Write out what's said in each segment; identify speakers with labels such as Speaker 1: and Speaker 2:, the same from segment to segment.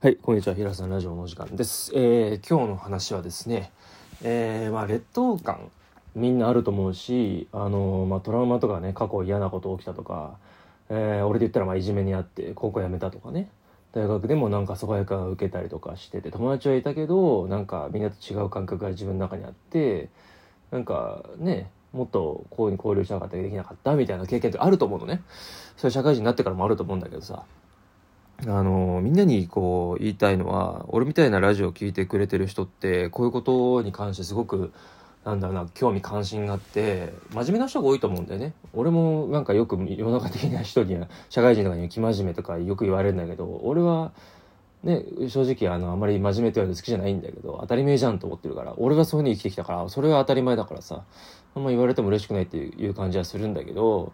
Speaker 1: はい、こんにちは。平さんラジオのお時間です。えー、今日の話はですね、えー、まあ、劣等感、みんなあると思うし、あのーまあ、トラウマとかね、過去嫌なこと起きたとか、え、俺で言ったら、まあ、いじめにあって、高校辞めたとかね、大学でもなんか疎外感を受けたりとかしてて、友達はいたけど、なんかみんなと違う感覚が自分の中にあって、なんかね、もっとこういうに交流しなかったりできなかったみたいな経験ってあると思うのね。それ社会人になってからもあると思うんだけどさ。あのみんなにこう言いたいのは俺みたいなラジオを聞いてくれてる人ってこういうことに関してすごくなんだろうな興味関心があって真面目な人が多いと思うんだよね。俺もなんかよく世の中的な人には社会人とかには生真面目とかよく言われるんだけど俺はね正直あのあんまり真面目って言われる好きじゃないんだけど当たり前じゃんと思ってるから俺はそういうふうに生きてきたからそれは当たり前だからさあんま言われても嬉しくないっていう感じはするんだけど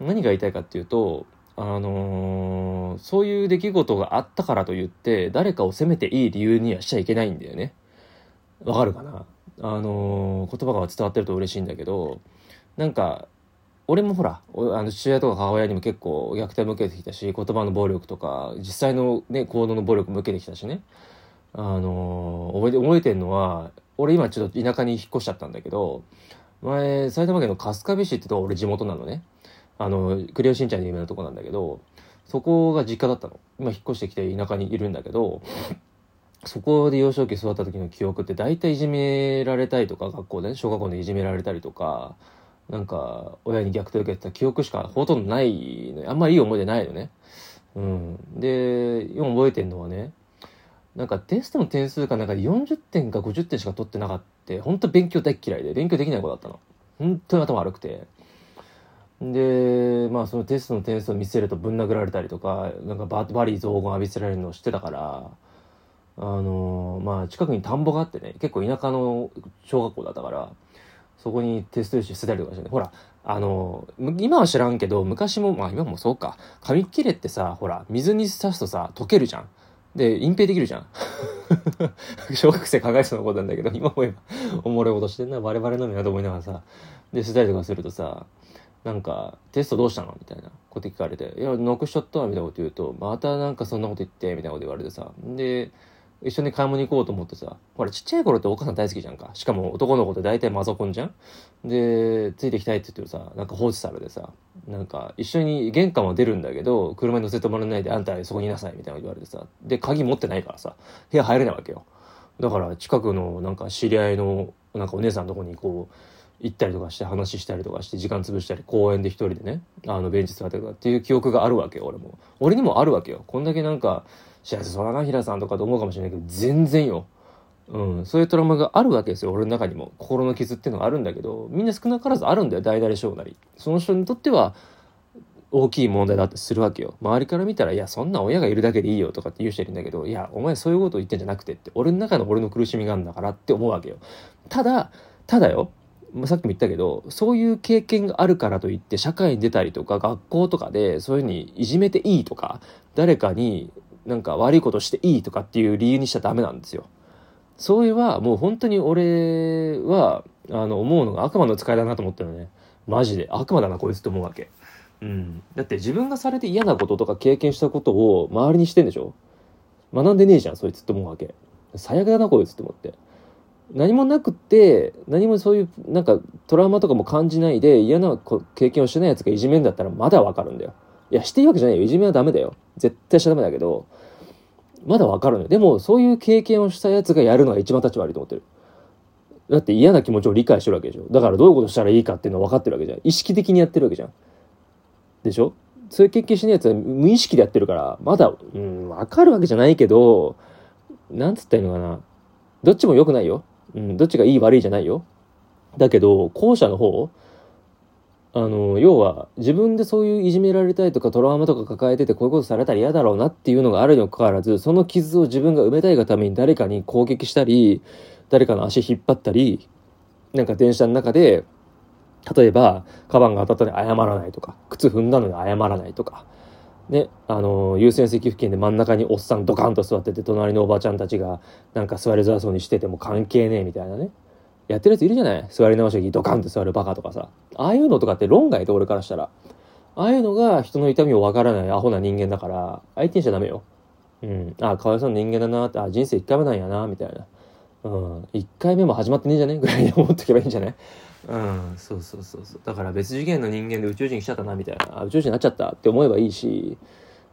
Speaker 1: 何が言いたいかっていうとあのーそういう出来事があったからといって誰かを責めていい理由にはしちゃいけないんだよね。わかるかな？あのー言葉が伝わってると嬉しいんだけどなんか俺もほらあの父親とか母親にも結構虐待も受けてきたし言葉の暴力とか実際の、ね、行動の暴力も受けてきたしね。あのー覚えて覚えてるのは俺今ちょっと田舎に引っ越しちゃったんだけど前埼玉県の春日部市ってとこ俺地元なのね。あのクレヨンしんちゃんで有名なとこなんだけどそこが実家だったの。今引っ越してきて田舎にいるんだけどそこで幼少期育った時の記憶って大体いじめられたりとか学校でね小学校でいじめられたりとかなんか親に虐待を受けてた記憶しかほとんどないのあんまりいい思い出ないのね。うん。で今覚えてるのはねなんかテストの点数かなんかで40点か50点しか取ってなかった。本当勉強大嫌いで勉強できない子だったの。本当に頭悪くて。でまあそのテストの点数を見せるとぶん殴られたりとかなんかババリー雑言浴びせられるのを知ってたからあのまあ近くに田んぼがあってね結構田舎の小学校だったからそこにテスト用紙捨てたりとかしてねほらあの今は知らんけど昔もまあ今もそうか。紙切れってさほら水に刺すとさ溶けるじゃん。で隠蔽できるじゃん。小学生考えそうなことなんだけど今思えばおもろいことしてんなバレバレなのやと思いながらさで捨てたりとかするとさなんか、テストどうしたの？みたいなこと聞かれて、いや、なくしちゃったみたいなこと言うと、またなんかそんなこと言って、みたいなこと言われてさ。で、一緒に買い物に行こうと思ってさ、ほら、ちっちゃい頃ってお母さん大好きじゃんか。しかも男の子って大体マゾコンじゃんで、ついてきたいって言ってさ、なんか放置されてさ、なんか一緒に玄関は出るんだけど、車に乗せてもらえないで、あんたそこにいなさい、みたいなこと言われてさ。で、鍵持ってないからさ、部屋入れないわけよ。だから近くのなんか知り合いのなんかお姉さんのとこにこう、行ったりとかして話したりとかして時間潰したり公園で一人でねあのベンチ座ってとかっていう記憶があるわけよ俺も。俺にもあるわけよ。こんだけなんか幸せそうだな平さんとかと思うかもしれないけど全然よ。うん、そういうトラウマがあるわけですよ俺の中にも。心の傷っていうのがあるんだけどみんな少なからずあるんだよ大なり小なり。その人にとっては大きい問題だってするわけよ。周りから見たらいやそんな親がいるだけでいいよとかって言う人いるんだけどいやお前そういうこと言ってんじゃなくてって俺の中の俺の苦しみがあるんだからって思うわけよ。ただただよまあさっきも言ったけどそういう経験があるからといって社会に出たりとか学校とかでそういうふうにいじめていいとか誰かになんか悪いことしていいとかっていう理由にしちゃダメなんですよ。それはもう本当に俺はあの思うのが悪魔の使いだなと思ってるのね。マジで。悪魔だなこいつって思うわけ。うん、だって自分がされて嫌なこととか経験したことを周りにしてんでしょ？学んでねえじゃんそいつって思うわけ。最悪だなこいつって思って。何もなくって何もそういうなんかトラウマとかも感じないで嫌な経験をしてないやつがいじめんだったらまだわかるんだよ。いやしていいわけじゃないよ。いじめはダメだよ。絶対しちゃダメだけどまだわかるのよ。でもそういう経験をしたやつがやるのが一番立ち悪いと思ってる。だって嫌な気持ちを理解してるわけでしょ。だからどういうことしたらいいかっていうのは分かってるわけじゃん。意識的にやってるわけじゃん。でしょ？そういう経験しないやつは無意識でやってるからまだうん分かるわけじゃないけどなんつったらいいのかな。どっちも良くないよ。うん、どっちがいい悪いじゃないよ。だけど、後者の方、あの、要は、自分でそういういじめられたりとかトラウマとか抱えててこういうことされたら嫌だろうなっていうのがあるにもかかわらず、その傷を自分が埋めたいがために誰かに攻撃したり、誰かの足引っ張ったり、なんか電車の中で、例えば、カバンが当たったのに謝らないとか、靴踏んだのに謝らないとか、ね、あの優先席付近で真ん中におっさんドカンと座ってて隣のおばちゃんたちがなんか座りづらそうにしてても関係ねえみたいなね。やってるやついるじゃない？座り直しにドカンと座るバカとかさ。ああいうのとかって論外で俺からしたら。ああいうのが人の痛みを分からないアホな人間だから相手にしちゃダメよ。うん。ああかわいそうな人間だなってあ人生1回目なんやなみたいな。うん。1回目も始まってねえじゃねぐらいに思っとけばいいんじゃないうん。そうそうそうそう。だから別次元の人間で宇宙人来ちゃったなみたいな。あ宇宙人になっちゃったって思えばいいし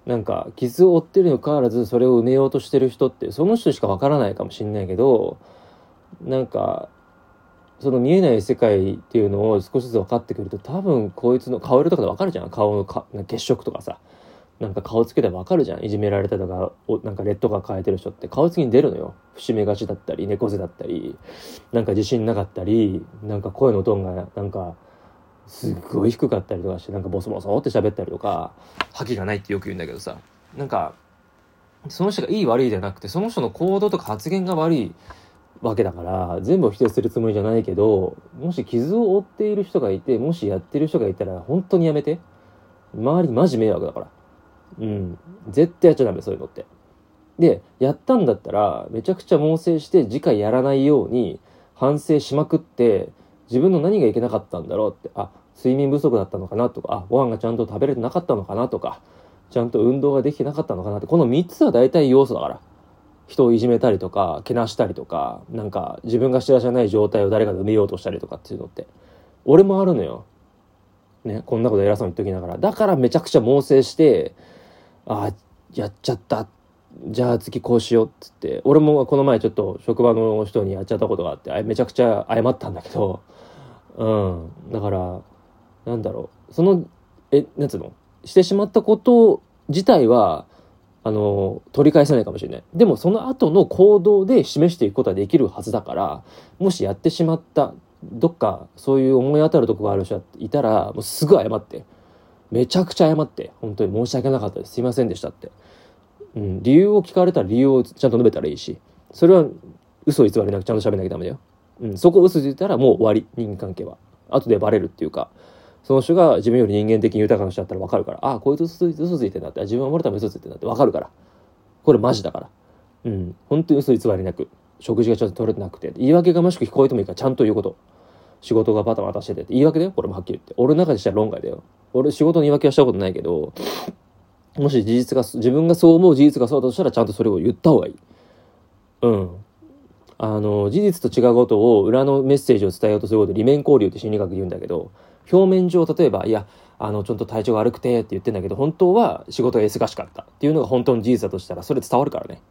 Speaker 1: なんか傷を負ってるにもかかわらずそれを埋めようとしてる人ってその人しかわからないかもしんないけどなんかその見えない世界っていうのを少しずつ分かってくると多分こいつの顔色とかで分かるじゃん。顔のか血色とかさなんか顔つけで分かるじゃん。いじめられたとかおなんか劣等感変えてる人って。顔つきに出るのよ。節目がちだったり猫背だったり。なんか自信なかったり。なんか声のトーンがなんかすっごい低かったりとかしてなんかボソボソって喋ったりとか。覇気がないってよく言うんだけどさ。なんかその人がいい悪いじゃなくてその人の行動とか発言が悪いわけだから全部否定するつもりじゃないけどもし傷を負っている人がいてもしやってる人がいたら本当にやめて。周りマジ迷惑だから。うん。絶対やっちゃダメそういうのって。でやったんだったらめちゃくちゃ猛省して次回やらないように反省しまくって自分の何がいけなかったんだろうってあ睡眠不足だったのかなとかあご飯がちゃんと食べれてなかったのかなとかちゃんと運動ができてなかったのかなってこの3つは大体要素だから。人をいじめたりとかけなしたりとかなんか自分が知らじゃない状態を誰かで埋めようとしたりとかっていうのって。俺もあるのよ。ね、こんなこと偉そうに言っときながら。だからめちゃくちゃ猛省してああやっちゃった。じゃあ次こうしようっつって。俺もこの前ちょっと職場の人にやっちゃったことがあってめちゃくちゃ謝ったんだけど。うん。だからなんだろう。そのえなんつうの？してしまったこと自体はあの、取り返せないかもしれない。でもその後の行動で示していくことはできるはずだから、もしやってしまった、どっかそういう思い当たるとこがある人がいたら、もうすぐ謝って。めちゃくちゃ謝って。本当に申し訳なかったです。すいませんでしたって。うん、理由を聞かれたら理由をちゃんと述べたらいいし、それは嘘偽りなくちゃんと喋んなきゃダメだよ。うん、そこ嘘ついたらもう終わり、人間関係は。後でバレるっていうか、その人が自分より人間的に豊かな人だったら分かるから、ああ、こいつ嘘ついてんだって、自分を守るため嘘ついてんだって分かるから。これマジだから。うん。本当に嘘偽りなく、食事がちょっと取れてなくて、言い訳がましく聞こえてもいいからちゃんと言うこと。仕事がバタバタしてて言い訳だよ、これもはっきり言って。俺の中でしたら論外だよ。俺仕事の言い訳はしたことないけど、もし事実が、自分がそう思う事実がそうだとしたらちゃんとそれを言った方がいい。うん。あの、事実と違うことを裏のメッセージを伝えようとすることを利面交流って心理学で言うんだけど、表面上例えば、いや、あの、ちょっと体調が悪くてって言ってんだけど、本当は仕事が忙しかったっていうのが本当の事実だとしたら、それ伝わるからね。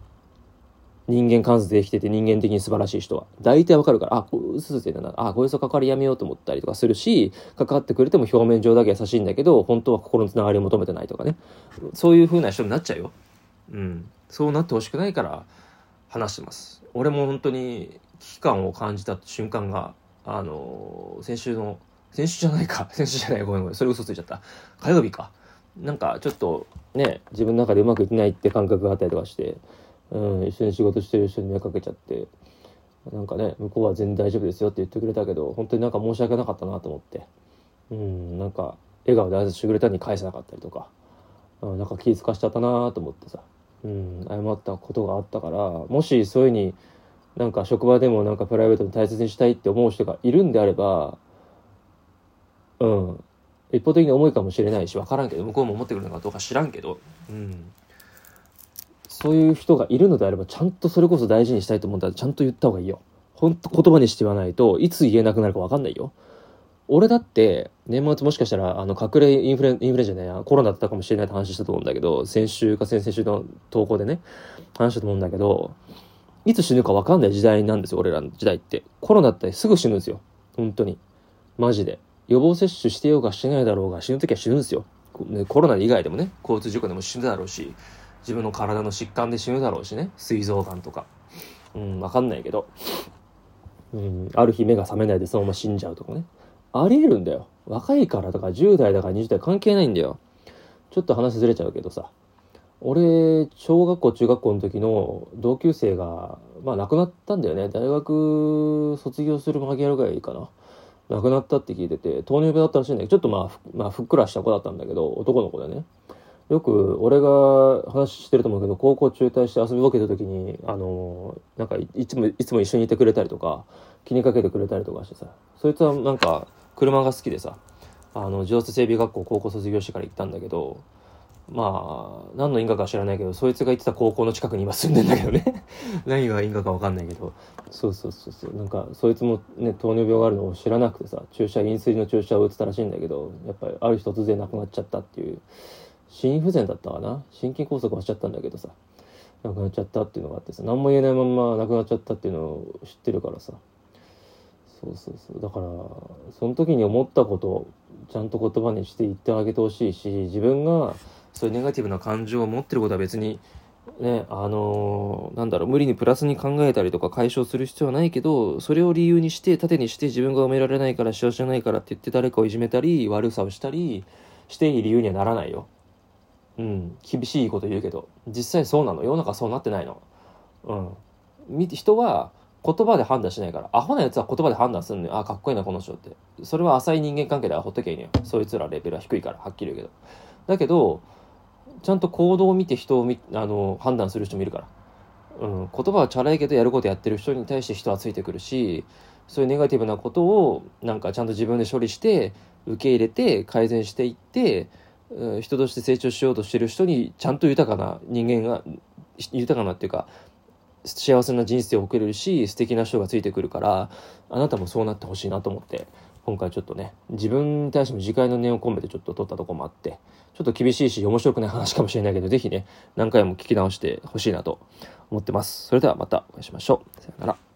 Speaker 1: 人間観察できてて人間的に素晴らしい人は。大体わかるから、あ、こう、嘘ついてんだあ、こいつと関わりやめようと思ったりとかするし、関わってくれても表面上だけ優しいんだけど、本当は心のつながりを求めてないとかね。そういう風な人になっちゃうよ。うん。そうなってほしくないから話してます。俺も本当に危機感を感じた瞬間が、あの、先週の先週じゃないか。先週じゃない。ごめんごめん。それ嘘ついちゃった。火曜日か。なんかちょっとね、自分の中でうまくいってないって感覚があったりとかして、うん、一緒に仕事してる人に迷惑かけちゃって、なんかね、向こうは全然大丈夫ですよって言ってくれたけど、本当になんか申し訳なかったなと思って、うん、なんか笑顔で挨拶してくれたのに返せなかったりとか、うん、なんか気遣かしちゃったなと思ってさ、うん、謝ったことがあったから、もしそういうふうになんか職場でもなんかプライベートに大切にしたいって思う人がいるんであれば、うん。一方的に重いかもしれないし、わからんけど、向こうも思ってくるのかどうか知らんけど、うん。そういう人がいるのであれば、ちゃんとそれこそ大事にしたいと思ったら、ちゃんと言った方がいいよ。ほんと言葉にして言わないといつ言えなくなるかわかんないよ。俺だって、年末もしかしたら、あの、隠れインフレ、インフレじゃないや、コロナだったかもしれないって話したと思うんだけど、先週か先々週の投稿でね、話したと思うんだけど、いつ死ぬかわかんない時代なんですよ、俺らの時代って。コロナってすぐ死ぬんですよ。本当に。マジで。予防接種してようがしてないだろうが死ぬ時は死ぬんですよ。コロナ以外でもね、交通事故でも死ぬだろうし、自分の体の疾患で死ぬだろうしね、膵臓がんとか。うん、わかんないけど。うん、ある日目が覚めないでそのまま死んじゃうとかね。ありえるんだよ。若いからとか10代だから20代関係ないんだよ。ちょっと話ずれちゃうけどさ。俺、小学校、中学校の時の同級生が、まあ亡くなったんだよね。大学卒業する間際ぐらいかな。亡くなったって聞いてて、糖尿病だったらしいんだけど、ちょっとまあ、まあ、ふっくらした子だったんだけど、男の子でね。よく、俺が話してると思うけど、高校中退して遊びぼけた時に、あのなんかいつも、いつも一緒にいてくれたりとか、気にかけてくれたりとかしてさ、そいつはなんか、車が好きでさ、あの、自動車整備学校高校卒業してから行ったんだけど、まあ、何の因果か知らないけど、そいつが行ってた高校の近くに今住んでんだけどね。何が因果か分かんないけど。そうそうそうそう。なんか、そいつもね、糖尿病があるのを知らなくてさ、注射、インスリンの注射を打ってたらしいんだけど、やっぱりある日突然亡くなっちゃったっていう、心不全だったかな？心筋梗塞はしちゃったんだけどさ、亡くなっちゃったっていうのがあってさ、何も言えないまんま亡くなっちゃったっていうのを知ってるからさ。そうそうそう。だから、その時に思ったことをちゃんと言葉にして言ってあげてほしいし、自分が、そういうネガティブな感情を持ってることは別に、ね、あのー、なんだろう、無理にプラスに考えたりとか解消する必要はないけど、それを理由にして、盾にして自分が埋められないから幸せじゃないからって言って誰かをいじめたり、悪さをしたりしていい理由にはならないよ。うん、厳しいこと言うけど、実際そうなの？世の中そうなってないの？うん。人は言葉で判断しないから、アホな奴は言葉で判断するのよ。あ、かっこいいな、この人って。それは浅い人間関係ではほっとけいいのよ。そいつらレベルは低いから、はっきり言うけど。だけど、ちゃんと行動を見て人を見あの判断する人もいるから、うん、言葉はチャラいけどやることやってる人に対して人はついてくるしそういうネガティブなことをなんかちゃんと自分で処理して受け入れて改善していって、人として成長しようとしてる人にちゃんと豊かな人間が豊かなっていうか幸せな人生を送れるし素敵な人がついてくるからあなたもそうなってほしいなと思って今回ちょっとね自分に対しても自戒の念を込めてちょっと撮ったとこもあってちょっと厳しいし面白くない話かもしれないけど是非ね何回も聞き直してほしいなと思ってます。それではまたお会いしましょう。さよなら。